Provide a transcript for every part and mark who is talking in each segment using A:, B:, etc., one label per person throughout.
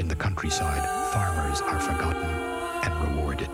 A: In the countryside, farmers are forgotten and rewarded.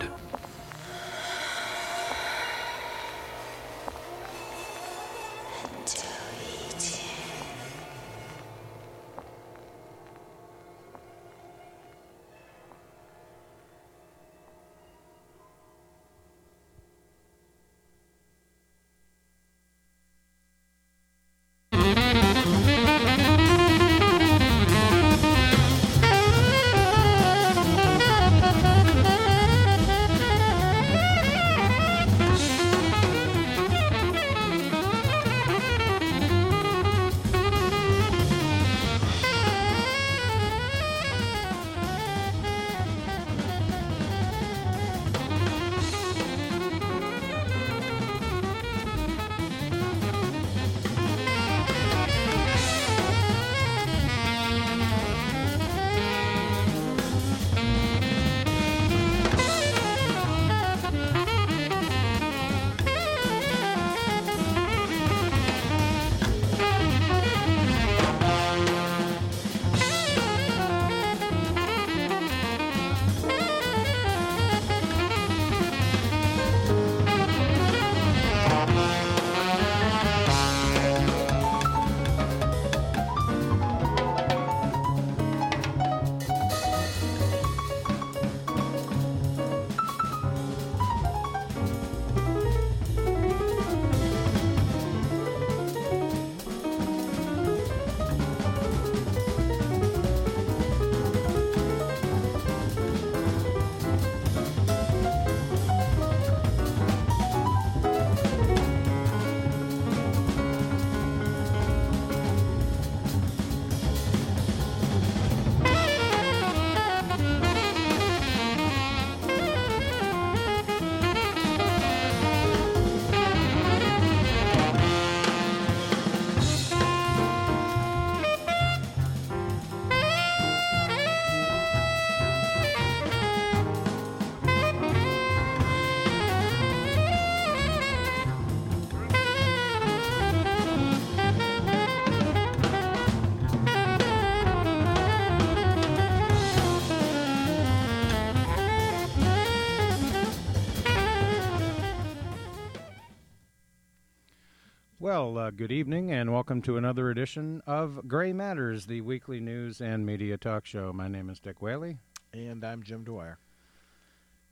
B: Well, uh, good evening, and welcome to another edition of Gray Matters, the weekly news and media talk show. My name is Dick Whaley.
C: And I'm Jim Dwyer.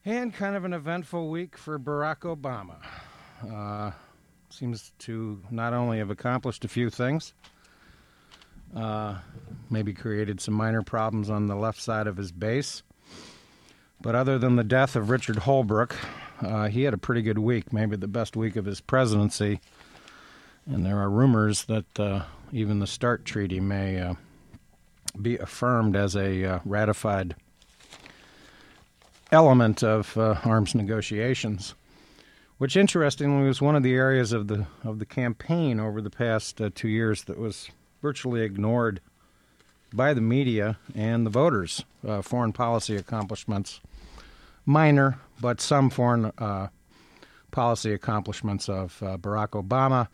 B: And kind of an eventful week for Barack Obama. Uh, seems to not only have accomplished a few things, uh, maybe created some minor problems on the left side of his base, but other than the death of Richard Holbrooke, uh, he had a pretty good week, maybe the best week of his presidency. And there are rumors that uh, even the START treaty may uh, be affirmed as a uh, ratified element of uh, arms negotiations, which interestingly was one of the areas of the of the campaign over the past uh, two years that was virtually ignored by the media and the voters. Uh, foreign policy accomplishments, minor, but some foreign policy accomplishments of Barack Obama.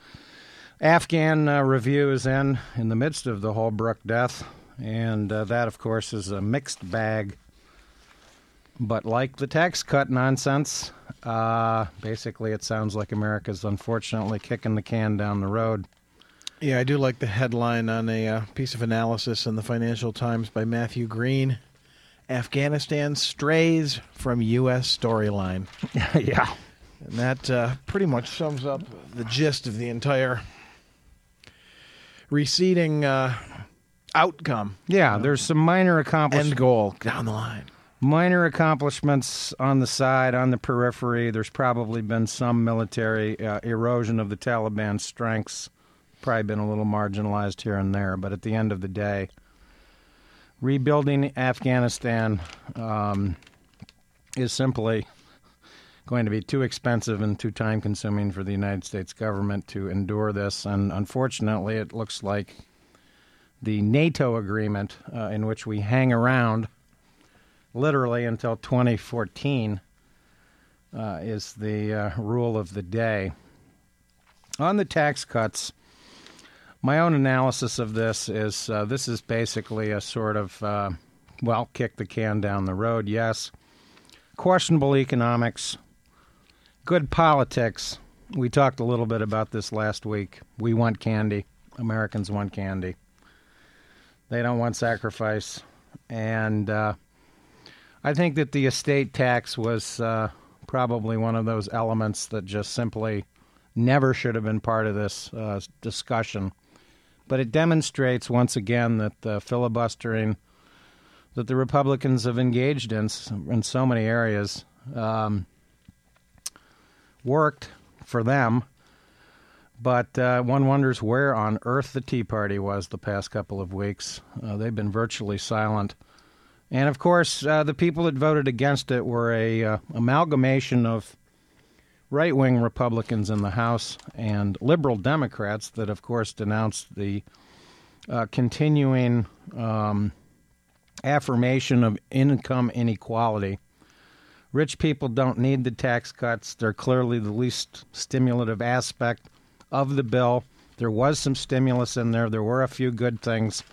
B: Afghan uh, review is in in the midst of the Holbrooke death, and uh, that, of course, is a mixed bag. But like the tax cut nonsense, uh, basically, it sounds like America's unfortunately kicking the can down the road.
C: Yeah, I do like the headline on a uh, piece of analysis in the Financial Times by Matthew Green. Afghanistan strays from U.S. storyline.
B: yeah.
C: And that uh, pretty much sums up the gist of the entire receding uh, outcome.
B: Yeah, there's some minor accomplishments.
C: End goal down the line.
B: Minor accomplishments on the side, on the periphery. There's probably been some military uh, erosion of the Taliban's strengths. Probably been a little marginalized here and there, but at the end of the day, rebuilding Afghanistan um, is simply going to be too expensive and too time consuming for the United States government to endure this. And unfortunately, it looks like the NATO agreement, uh, in which we hang around literally until 2014, uh, is the uh, rule of the day. On the tax cuts, my own analysis of this is uh, this is basically a sort of uh, well, kick the can down the road, yes. Questionable economics, good politics. We talked a little bit about this last week. We want candy. Americans want candy. They don't want sacrifice. And uh, I think that the estate tax was uh, probably one of those elements that just simply never should have been part of this uh, discussion. But it demonstrates once again that the filibustering that the Republicans have engaged in in so many areas um, worked for them. But uh, one wonders where on earth the Tea Party was the past couple of weeks. Uh, they've been virtually silent. And of course, uh, the people that voted against it were a uh, amalgamation of right wing Republicans in the House and liberal Democrats that, of course, denounced the uh, continuing um, affirmation of income inequality. Rich people don't need the tax cuts. They're clearly the least stimulative aspect of the bill. There was some stimulus in there, there were a few good things.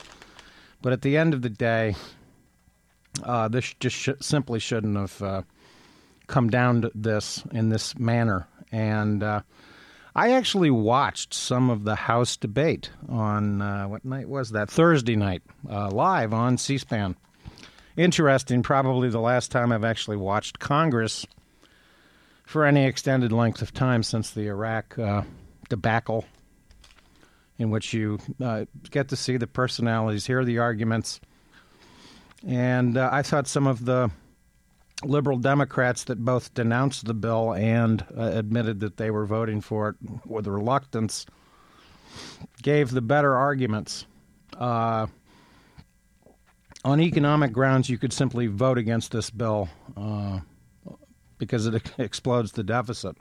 B: But at the end of the day, uh, this just sh- simply shouldn't have uh, come down to this in this manner. And uh, I actually watched some of the House debate on uh, what night was that? Thursday night, uh, live on C SPAN. Interesting, probably the last time I've actually watched Congress for any extended length of time since the Iraq uh, debacle, in which you get to see the personalities, hear the arguments. And I thought some of the liberal Democrats that both denounced the bill and uh, admitted that they were voting for it with reluctance gave the better arguments. On economic grounds, you could simply vote against this bill uh, because it explodes the deficit.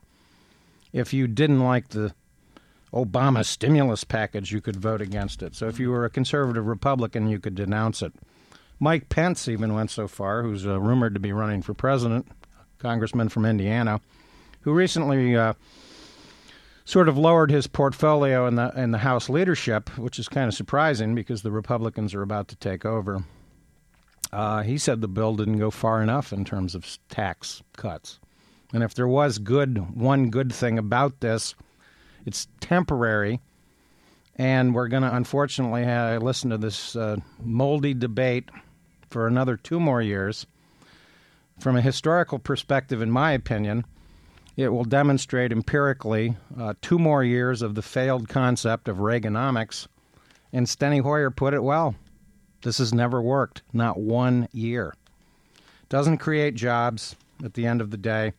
B: If you didn't like the Obama stimulus package, you could vote against it. So if you were a conservative Republican, you could denounce it. Mike Pence even went so far, who's uh, rumored to be running for president, congressman from Indiana, who recently uh, sort of lowered his portfolio in the in the House leadership, which is kind of surprising because the Republicans are about to take over. Uh, he said the bill didn't go far enough in terms of tax cuts, and if there was good one good thing about this, it's temporary. And we're going to unfortunately have, listen to this uh, moldy debate for another two more years. From a historical perspective, in my opinion, it will demonstrate empirically uh, two more years of the failed concept of Reaganomics. And Steny Hoyer put it well. This has never worked, not one year. Doesn't create jobs at the end of the day.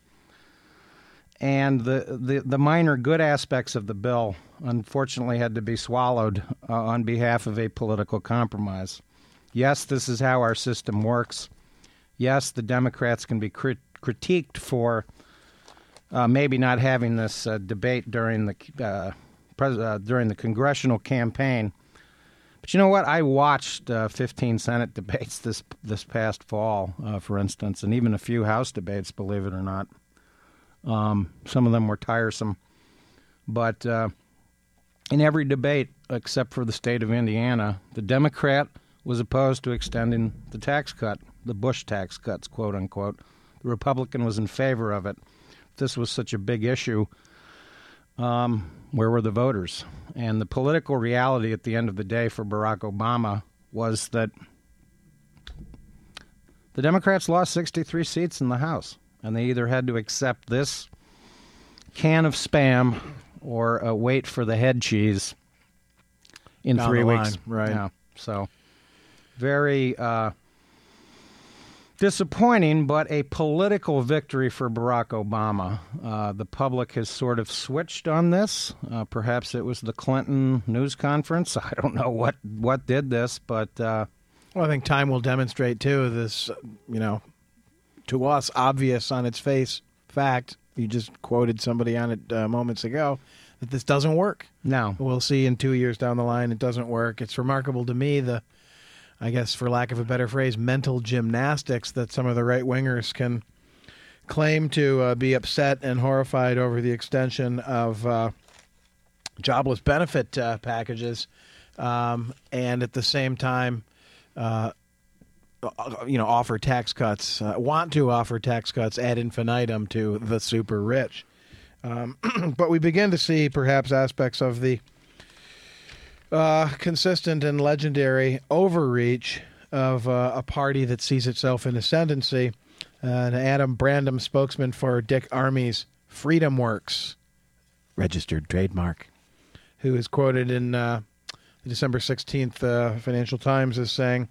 B: And the, the, the minor good aspects of the bill, unfortunately, had to be swallowed uh, on behalf of a political compromise. Yes, this is how our system works. Yes, the Democrats can be crit- critiqued for uh, maybe not having this uh, debate during the uh, pres- uh, during the congressional campaign. But you know what? I watched uh, 15 Senate debates this this past fall, uh, for instance, and even a few House debates. Believe it or not, um, some of them were tiresome. But in every debate, except for the state of Indiana, the Democrat was opposed to extending the tax cut, the Bush tax cuts, quote unquote. The Republican was in favor of it. This was such a big issue. Um, where were the voters? And the political reality at the end of the day for Barack Obama was that the Democrats lost 63 seats in the House, and they either had to accept this can of spam or uh, wait for the head cheese in
C: Down
B: three weeks.
C: line, right.
B: Yeah. So very uh, disappointing, but a political victory for Barack Obama. Uh, the public has sort of switched on this. Uh, perhaps it was the Clinton news conference. I don't know what what did this, but uh,
C: Well, I think time will demonstrate too. This, you know, to us obvious on its face fact. You just quoted somebody on it uh, moments ago that this doesn't work.
B: no.
C: We'll see in two years down the line it doesn't work. It's remarkable to me the, I guess for lack of a better phrase, mental gymnastics that some of the right wingers can claim to uh, be upset and horrified over the extension of uh, jobless benefit uh, packages, um, and at the same time. Uh, you know, offer tax cuts, uh, want to offer tax cuts ad infinitum to the super rich. Um, but we begin to see perhaps aspects of the uh, consistent and legendary overreach of uh, a party that sees itself in ascendancy. Uh, Adam Brandon, spokesman for Dick Armey's Freedom Works, registered trademark, who is quoted in uh, the December 16th uh, Financial Times as saying,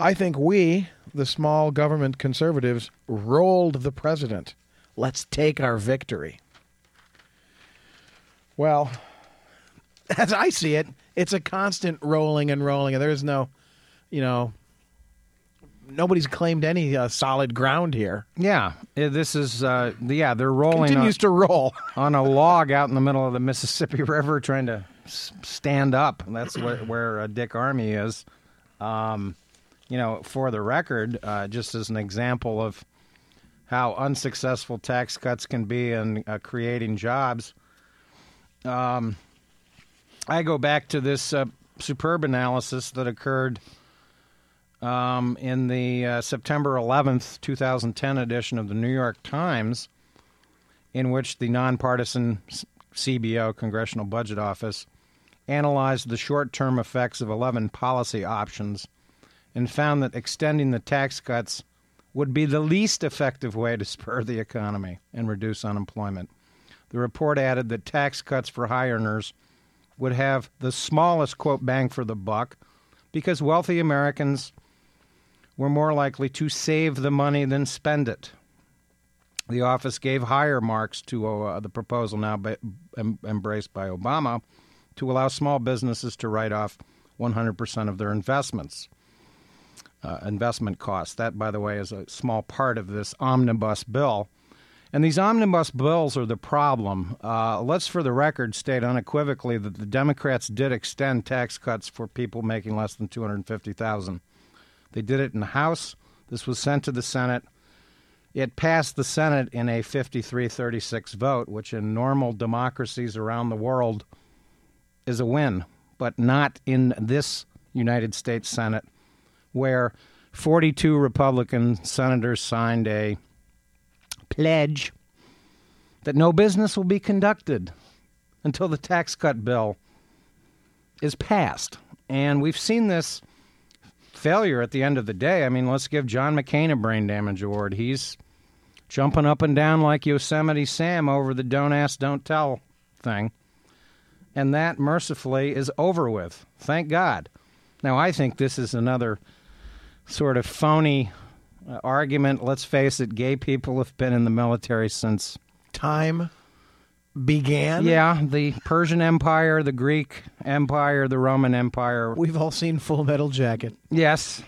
C: I think we, the small government conservatives, rolled the president. Let's take our victory. Well, as I see it, it's a constant rolling and rolling, and there is no, you know, nobody's claimed any uh, solid ground here.
B: Yeah, eh, this is uh, yeah they're rolling
C: Continues
B: on,
C: to roll.
B: on a log out in the middle of the Mississippi River trying to s- stand up. That's where, where uh, Dick Armey is. Um, you know, for the record, uh, just as an example of how unsuccessful tax cuts can be in uh, creating jobs. Um, I go back to this uh, superb analysis that occurred um, in the uh, September 11th, 2010 edition of the New York Times, in which the nonpartisan CBO, Congressional Budget Office, analyzed the short term effects of 11 policy options and found that extending the tax cuts would be the least effective way to spur the economy and reduce unemployment. The report added that tax cuts for high earners would have the smallest, quote, bang for the buck because wealthy Americans were more likely to save the money than spend it. The office gave higher marks to uh, the proposal now by, em, embraced by Obama to allow small businesses to write off 100% of their investments, uh, investment costs. That, by the way, is a small part of this omnibus bill. And these omnibus bills are the problem. Uh, let's, for the record, state unequivocally that the Democrats did extend tax cuts for people making less than 250000 They did it in the House. This was sent to the Senate. It passed the Senate in a 53 36 vote, which in normal democracies around the world is a win, but not in this United States Senate, where 42 Republican senators signed a pledge that no business will be conducted until the tax cut bill is passed. And we've seen this failure at the end of the day. I mean, let's give John McCain a brain damage award. He's jumping up and down like Yosemite Sam over the don't ask, don't tell thing. And that, mercifully, is over with. Thank God. Now, I think this is another sort of phony argument. Let's face it, gay people have been in the military since.
C: Time began.
B: Yeah, the Persian Empire, the Greek Empire, the Roman Empire.
C: We've all seen Full Metal Jacket.
B: Yes,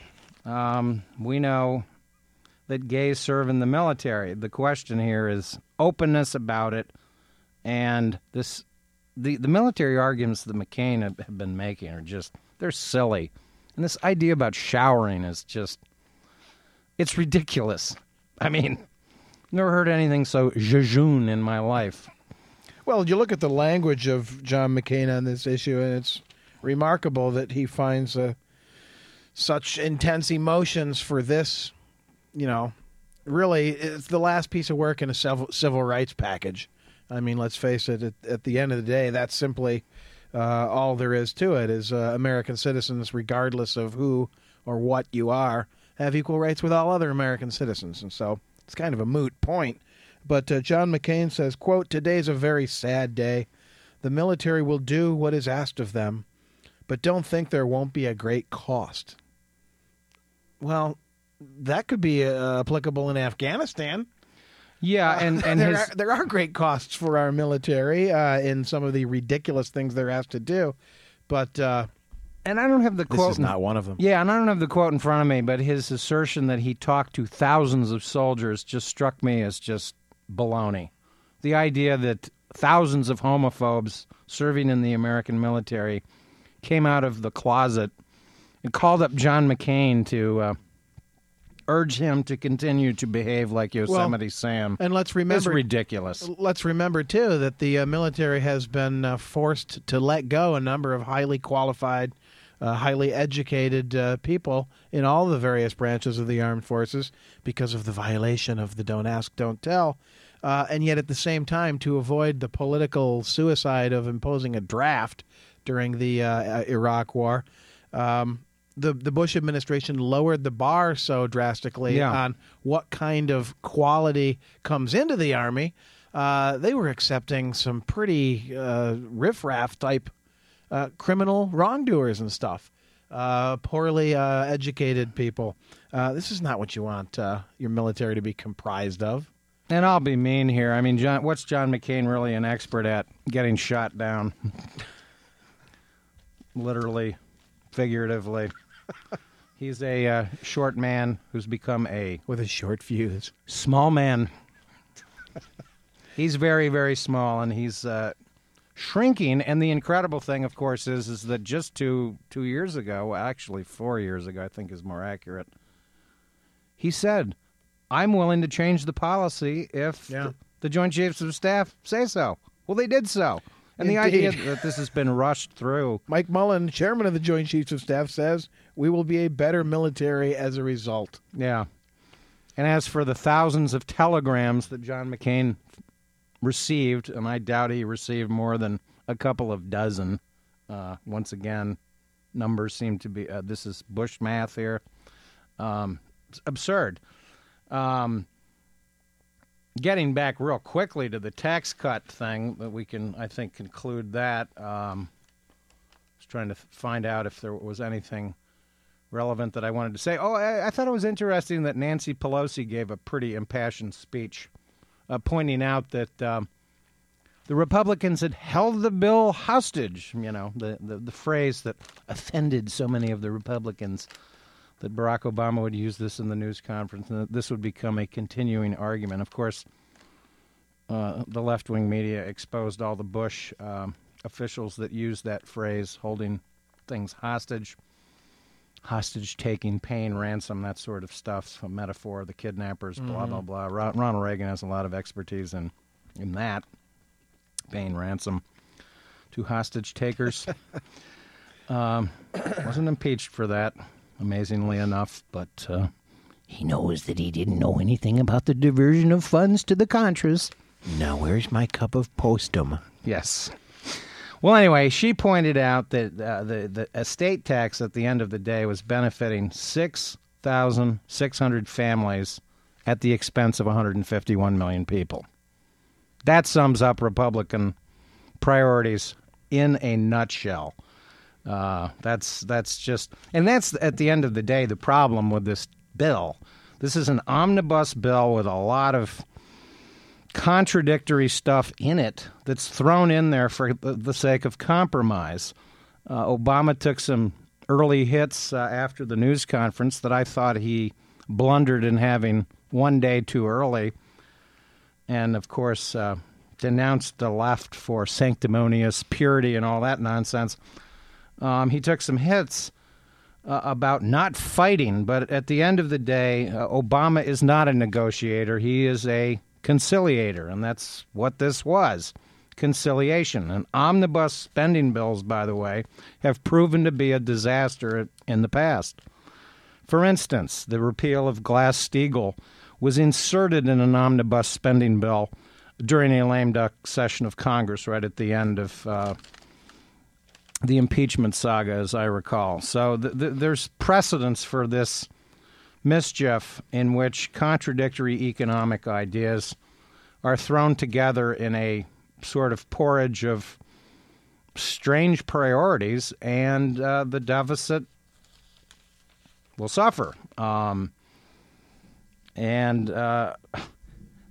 B: um, we know that gays serve in the military. The question here is openness about it, and this the the military arguments that McCain have, have been making are just they're silly, and this idea about showering is just it's ridiculous. I mean, never heard anything so jejune in my life.
C: Well, you look at the language of John McCain on this issue, and it's remarkable that he finds uh, such intense emotions for this. You know, really, it's the last piece of work in a civil, civil rights package. I mean, let's face it. At, at the end of the day, that's simply uh, all there is to it. Is uh, American citizens, regardless of who or what you are, have equal rights with all other American citizens, and so it's kind of a moot point. But uh, John McCain says, quote, Today's a very sad day. The military will do what is asked of them, but don't think there won't be a great cost. Well, that could be uh, applicable in Afghanistan.
B: Yeah, and and
C: there,
B: his
C: are, there are great costs for our military uh, in some of the ridiculous things they're asked to do, but uh,
B: and I don't have the
C: this
B: quote.
C: This
B: is
C: not one of them.
B: Yeah, and I don't have the quote in front of me, but his assertion that he talked to thousands of soldiers just struck me as just baloney. The idea that thousands of homophobes serving in the American military came out of the closet and called up John McCain to uh, urge him to continue to behave like Yosemite Sam.
C: And let's
B: It's
C: remember,
B: ridiculous.
C: let's remember too that the uh, military has been uh, forced to let go a number of highly qualified uh, highly educated uh, people in all the various branches of the armed forces because of the violation of the don't ask, don't tell. Uh, and yet, at the same time, to avoid the political suicide of imposing a draft during the uh, Iraq War, um, the the Bush administration lowered the bar so drastically
B: Yeah.
C: on what kind of quality comes into the army. Uh, they were accepting some pretty uh, riffraff type uh, criminal wrongdoers and stuff, uh, poorly uh, educated people. Uh, this is not what you want uh, your military to be comprised of.
B: And I'll be mean here. I mean, John, what's John McCain really an expert at? Getting shot down. Literally, figuratively. He's a uh, short man who's become a
C: With a short fuse.
B: small man. he's very, very small, and he's uh, shrinking. And the incredible thing, of course, is is that just two two years ago, actually four years ago, I think is more accurate. He said, "I'm willing to change the policy if
C: Yeah.
B: the, the Joint Chiefs of Staff say so." Well, they did so, and the idea that this has been rushed through.
C: Mike Mullen, chairman of the Joint Chiefs of Staff, says we will be a better military as a result.
B: Yeah. And as for the thousands of telegrams that John McCain received, and I doubt he received more than a couple of dozen, uh, once again, numbers seem to be, uh, this is Bush math here. Um, absurd. Um, getting back real quickly to the tax cut thing, that we can, I think, conclude that. Um, I was trying to find out if there was anything relevant that I wanted to say. Oh, I, I thought it was interesting that Nancy Pelosi gave a pretty impassioned speech, uh, pointing out that um, the Republicans had held the bill hostage. You know, the, the the phrase that offended so many of the Republicans. That Barack Obama would use this in the news conference, and that this would become a continuing argument. Of course, uh, the left wing media exposed all the Bush um, officials that used that phrase, holding things hostage hostage taking, paying ransom, that sort of stuff, a metaphor, the kidnappers, blah, blah, blah. Ro- Ronald Reagan has a lot of expertise in, in that, paying ransom to hostage takers. um, wasn't impeached for that, amazingly enough, but uh, he knows that he didn't know anything about the diversion of funds to the Contras.
C: Now, where's my cup of postum?
B: Yes. Well, anyway, she pointed out that uh, the the estate tax at the end of the day was benefiting six thousand six hundred families at the expense of 151 million people. That sums up Republican priorities in a nutshell. Uh, that's that's just, and that's at the end of the day the problem with this bill. This is an omnibus bill with a lot of contradictory stuff in it that's thrown in there for the, sake of compromise. Uh, Obama took some early hits uh, after the news conference that I thought he blundered in having one day too early, and of course uh, denounced the left for sanctimonious purity and all that nonsense. Um, he took some hits uh, about not fighting, but at the end of the day, uh, Obama is not a negotiator. He is a conciliator, and that's what this was conciliation. And omnibus spending bills, by the way, have proven to be a disaster in the past. For instance, the repeal of Glass Steagall was inserted in an omnibus spending bill during a lame duck session of Congress right at the end of uh, the impeachment saga, as I recall. So th- th- there's precedence for this mischief in which contradictory economic ideas are thrown together in a sort of porridge of strange priorities, and uh, the deficit will suffer. Um, and uh,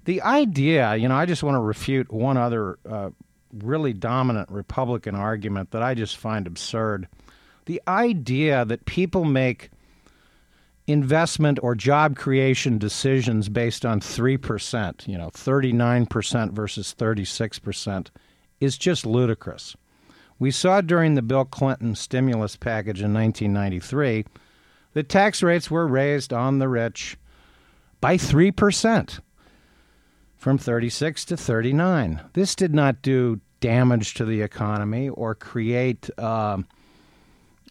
B: the idea, you know, I just want to refute one other uh, really dominant Republican argument that I just find absurd. The idea that people make investment or job creation decisions based on 3%, you know, 39% versus 36%, is just ludicrous. We saw during the Bill Clinton stimulus package in 1993 that tax rates were raised on the rich by 3% from 36 to 39. This did not do damage to the economy or create um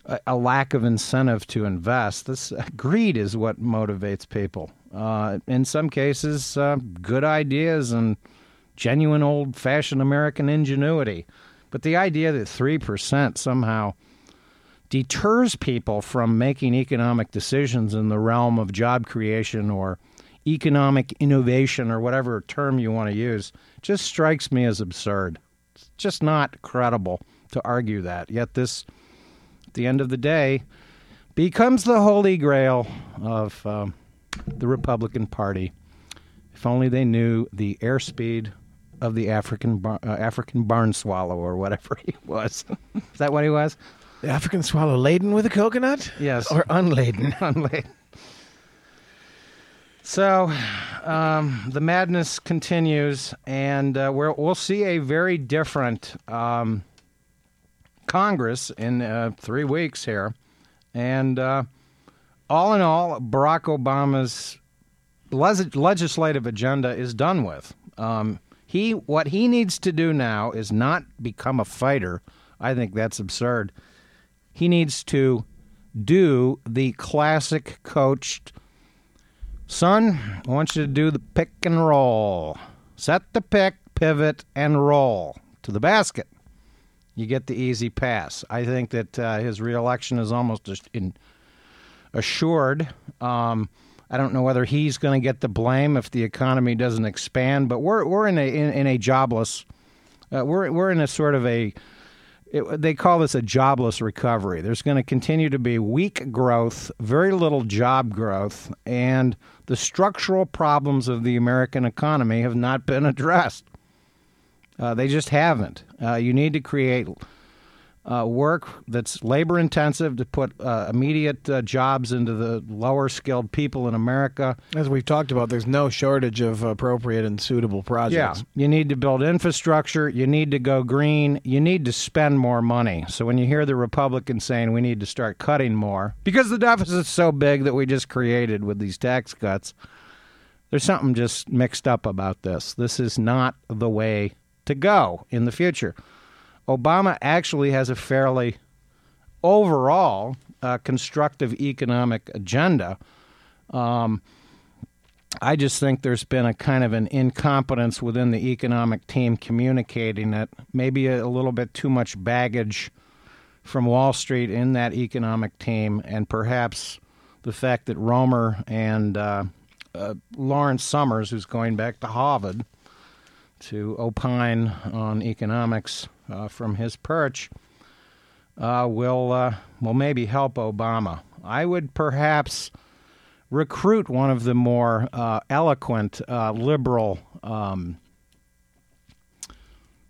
B: a, a lack of incentive to invest. This greed is what motivates people. Uh, in some cases, uh, good ideas and genuine old-fashioned American ingenuity. But the idea that three percent somehow deters people from making economic decisions in the realm of job creation or economic innovation or whatever term you want to use just strikes me as absurd. It's just not credible to argue that. Yet this, at the end of the day, becomes the holy grail of um, the Republican Party. If only they knew the airspeed of the African bar- uh, African barn swallow or whatever he was. Is that what he was?
C: The African swallow laden with a coconut?
B: Yes.
C: Or unladen?
B: Unladen. So um, the madness continues, and uh, we're, we'll see a very different um, Congress in uh, three weeks here. And uh, all in all, Barack Obama's les- legislative agenda is done with. Um, he what he needs to do now is not become a fighter. I think that's absurd. He needs to do the classic coached Son, I want you to do the pick and roll. Set the pick, pivot, and roll to the basket. You get the easy pass. I think that uh, his reelection is almost in, assured. Um, I don't know whether he's going to get the blame if the economy doesn't expand, but we're we're in a in, in a jobless. Uh, we're we're in a sort of a it, they call this a jobless recovery. There's going to continue to be weak growth, very little job growth, and the structural problems of the American economy have not been addressed. Uh, they just haven't. Uh, you need to create uh, work that's labor intensive to put uh, immediate uh, jobs into the lower skilled people in America.
C: As we've talked about, there's no shortage of appropriate and suitable projects.
B: Yeah, you need to build infrastructure. You need to go green. You need to spend more money. So when you hear the Republicans saying we need to start cutting more because the deficit's so big that we just created with these tax cuts, there's something just mixed up about this. This is not the way to go in the future. Obama actually has a fairly overall uh, constructive economic agenda. Um, I just think there's been a kind of an incompetence within the economic team communicating it. Maybe a, a little bit too much baggage from Wall Street in that economic team, and perhaps the fact that Romer and uh, uh, Lawrence Summers, who's going back to Harvard to opine on economics, uh, from his perch uh, will uh, will maybe help Obama. I would perhaps recruit one of the more uh, eloquent uh, liberal, um,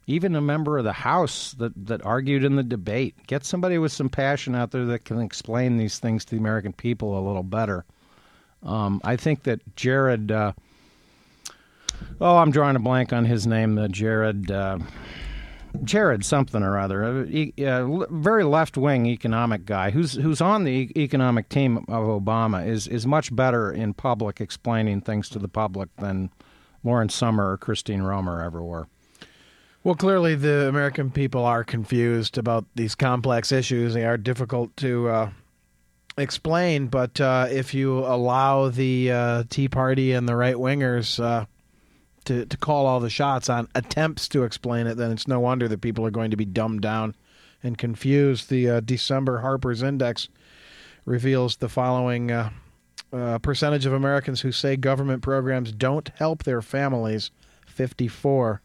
B: even a member of the House that, that argued in the debate. Get somebody with some passion out there that can explain these things to the American people a little better. Um, I think that Jared. Uh, oh, I'm drawing a blank on his name. The Jared. Jared something or other, a, a very left wing economic guy who's who's on the economic team of Obama is is much better in public explaining things to the public than Lawrence Summer or Christine Romer ever were.
C: Well, clearly the American people are confused about these complex issues. They are difficult to uh, explain, but uh, if you allow the uh, Tea Party and the right wingers uh, to, to call all the shots on attempts to explain it, then it's no wonder that people are going to be dumbed down and confused. The uh, December Harper's Index reveals the following uh, uh, percentage of Americans who say government programs don't help their families 54.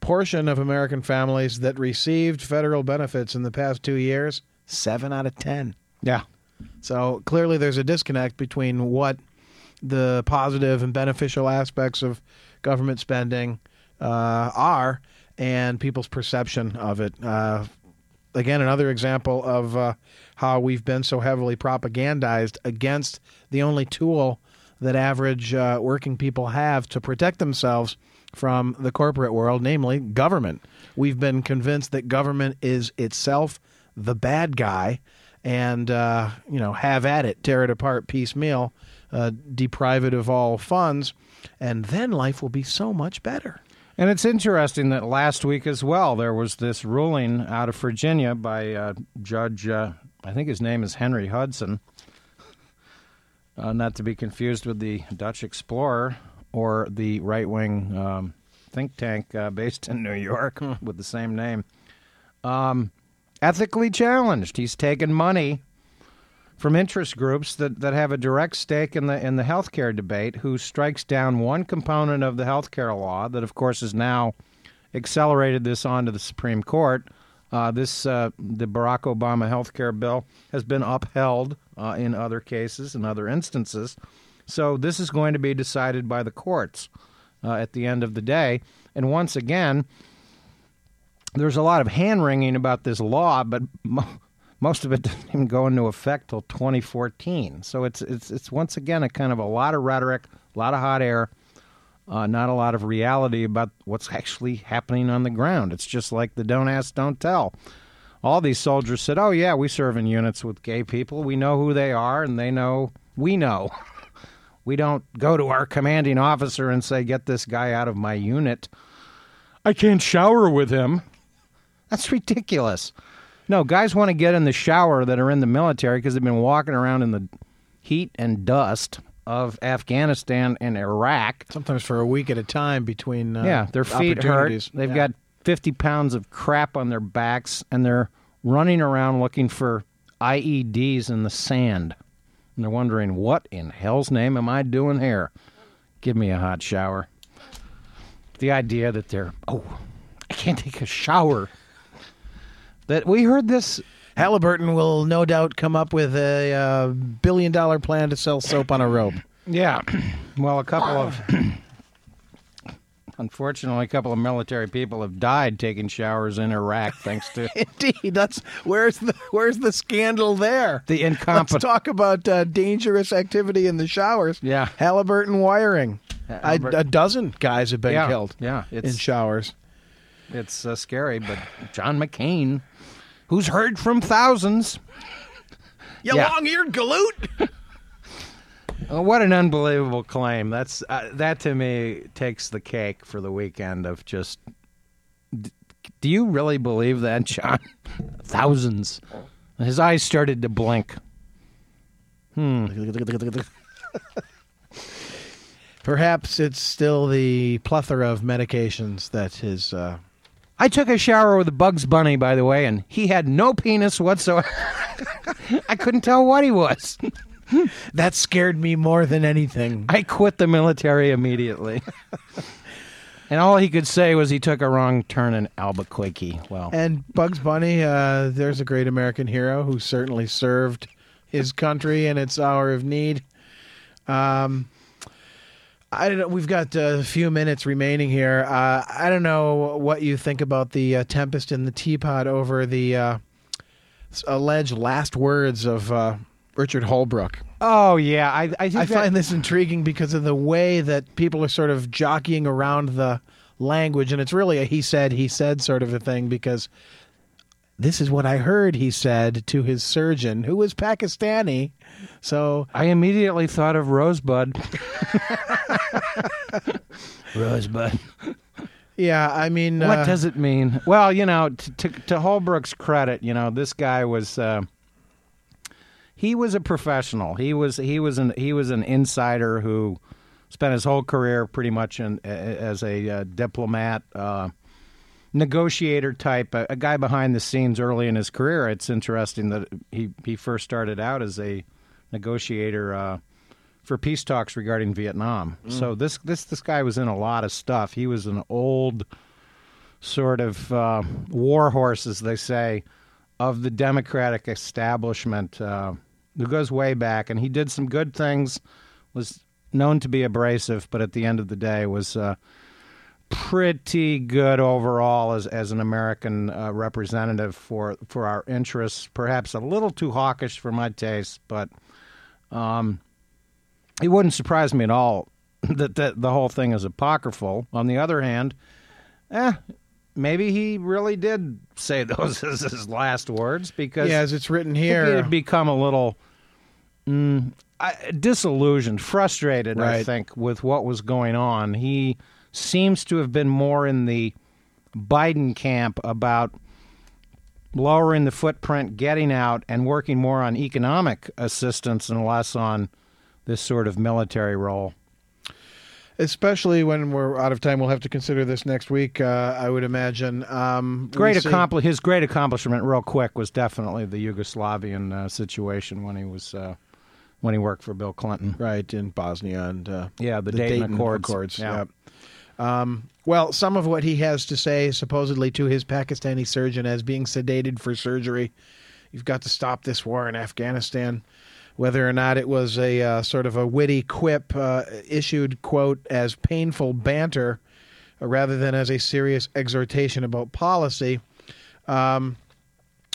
C: Portion of American families that received federal benefits in the past two years, 7 out of 10.
B: Yeah.
C: So clearly there's a disconnect between what the positive and beneficial aspects of government spending uh, are and people's perception of it. Uh, again, another example of uh, how we've been so heavily propagandized against the only tool that average uh, working people have to protect themselves from the corporate world, namely government. We've been convinced that government is itself the bad guy and, uh, you know, have at it, tear it apart piecemeal, uh, deprive it of all funds and then life will be so much better.
B: And it's interesting that last week as well, there was this ruling out of Virginia by uh, Judge uh, I think his name is Henry Hudson, uh, not to be confused with the Dutch explorer or the right wing um, think tank uh, based in New York with the same name. Um, ethically challenged. He's taken money from interest groups that, that have a direct stake in the in the healthcare debate, who strikes down one component of the healthcare law that, of course, has now accelerated this onto the Supreme Court. Uh, this uh, the Barack Obama health care bill has been upheld uh, in other cases and other instances. So this is going to be decided by the courts uh, at the end of the day. And once again, there's a lot of hand wringing about this law, but most of it doesn't even go into effect till 2014. So it's it's it's once again a kind of a lot of rhetoric, a lot of hot air uh, not a lot of reality about what's actually happening on the ground. It's just like the don't ask, don't tell. All these soldiers said, "Oh yeah, we serve in units with gay people. We know who they are, and they know we know." we don't go to our commanding officer and say, "Get this guy out of my unit." I can't shower with him. That's ridiculous. No, guys want to get in the shower that are in the military because they've been walking around in the heat and dust of Afghanistan and Iraq.
C: Sometimes for a week at a time between. Uh,
B: yeah, their feet hurt. They've
C: Yeah.
B: got 50 pounds of crap on their backs, and they're running around looking for IEDs in the sand. And they're wondering, what in hell's name am I doing here? Give me a hot shower. The idea that they're, oh, I can't take a shower. That we heard this
C: Halliburton will no doubt come up with a uh, billion dollar plan to sell soap on a rope.
B: Yeah. Well, a couple of unfortunately, a couple of military people have died taking showers in Iraq thanks to
C: Indeed, that's where's the where's the scandal there?
B: the
C: Let's
B: incompetent.
C: talk about uh, dangerous activity in the showers.
B: Yeah.
C: Halliburton wiring. A,
B: Hallibur-
C: a dozen guys have been
B: yeah,
C: killed
B: Yeah,
C: in
B: it's
C: showers.
B: It's uh, scary, but John McCain, who's heard from thousands,
C: You
B: Yeah.
C: long-eared galoot.
B: Uh, what an unbelievable claim. That's uh, that to me takes the cake for the weekend of just. D- do you really believe that, John? Thousands. His eyes started to blink. Hmm.
C: Perhaps it's still the plethora of medications that is. Uh,
B: I took a shower with Bugs Bunny, by the way, and he had no penis whatsoever. I couldn't tell what he was.
C: that scared me more than anything.
B: I quit the military immediately. and all he could say was he took a wrong turn in Albuquerque. Well,
C: And Bugs Bunny, uh, there's a great American hero who certainly served his country in its hour of need. Um, I don't know. We've got a few minutes remaining here. Uh, I don't know what you think about the uh, tempest in the teapot over the uh, alleged last words of uh, Richard Holbrooke.
B: oh yeah, I, I
C: I
B: that-
C: find this intriguing because of the way that people are sort of jockeying around the language, and it's really a he said, he said sort of a thing because this is what I heard he said to his surgeon, who was Pakistani. So
B: I immediately thought of Rosebud. Rosebud.
C: yeah, I mean,
B: What
C: uh,
B: does it mean? Well, you know, t- to to Holbrooke's credit, you know, this guy was uh, he was a professional. He was he was an he was an insider who spent his whole career pretty much in, as a uh, diplomat, uh, negotiator type, a, a guy behind the scenes early in his career. It's interesting that he he first started out as a negotiator. For peace talks regarding Vietnam. So this this this guy was in a lot of stuff. He was an old sort of uh, war horse, as they say, of the Democratic establishment, uh, who goes way back. And he did some good things. Was known to be abrasive, but at the end of the day, was uh, pretty good overall as as an American uh, representative for for our interests. Perhaps a little too hawkish for my taste, but it wouldn't surprise me at all that, that the whole thing is apocryphal. On the other hand, eh, maybe he really did say those as his last words because
C: yeah, as it's written
B: here, he
C: here,
B: had become a little mm, I- disillusioned, frustrated. I think with what was going on. He seems to have been more in the Biden camp about lowering the footprint, getting out, and working more on economic assistance and less on this sort of military role.
C: Especially when we're out of time, we'll have to consider this next week. Uh, I would imagine. Um,
B: Great accompli- His great accomplishment, real quick, was definitely the Yugoslavian uh, situation when he was uh, when he worked for Bill Clinton.
C: right in Bosnia and uh,
B: Yeah, the, Dayton, Accords. Yeah.
C: Yep. Um, well, some of what he has to say, supposedly to his Pakistani surgeon, as being sedated for surgery. You've got to stop this war in Afghanistan. Whether or not it was a uh, sort of a witty quip uh, issued, quote, as painful banter uh, rather than as a serious exhortation about policy. Um,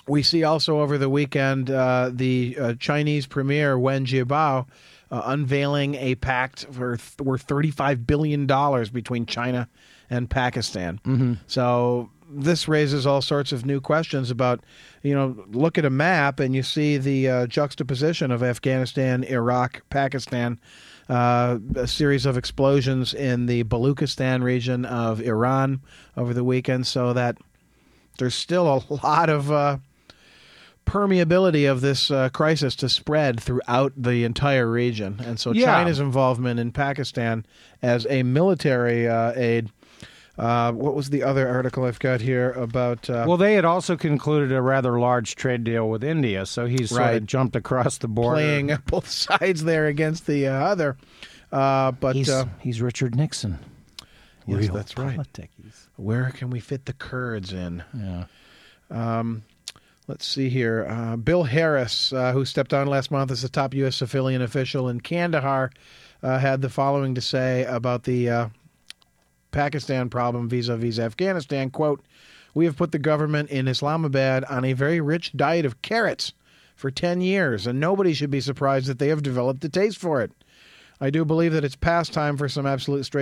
C: we see also over the weekend uh, the uh, Chinese premier Wen Jiabao uh, unveiling a pact for th- worth $35 billion between China and Pakistan. Mm-hmm. So this raises all sorts of new questions about, you know, look at a map and you see the uh, juxtaposition of Afghanistan, Iraq, Pakistan. Uh, a series of explosions in the Baluchistan region of Iran over the weekend, so that there's still a lot of uh, permeability of this uh, crisis to spread throughout the entire region. And so
B: Yeah.
C: China's involvement in Pakistan as a military uh, aid. Uh, what was the other article I've got here about? Uh,
B: Well, they had also concluded a rather large trade deal with India, so he's sort of jumped across the border.
C: playing both sides there against the uh, other. Uh, but
B: He's,
C: uh,
B: he's Richard Nixon.
C: Yes,
B: Real
C: that's right. where can we fit the Kurds in?
B: Yeah.
C: Let's see here. Uh, Bill Harris, uh, who stepped on last month as the top U.S. civilian official in Kandahar, uh, had the following to say about the uh, Pakistan problem vis-a-vis Afghanistan. "Quote: We have put the government in Islamabad on a very rich diet of carrots for ten years, and nobody should be surprised that they have developed a taste for it. I do believe that it's past time for some absolute straight."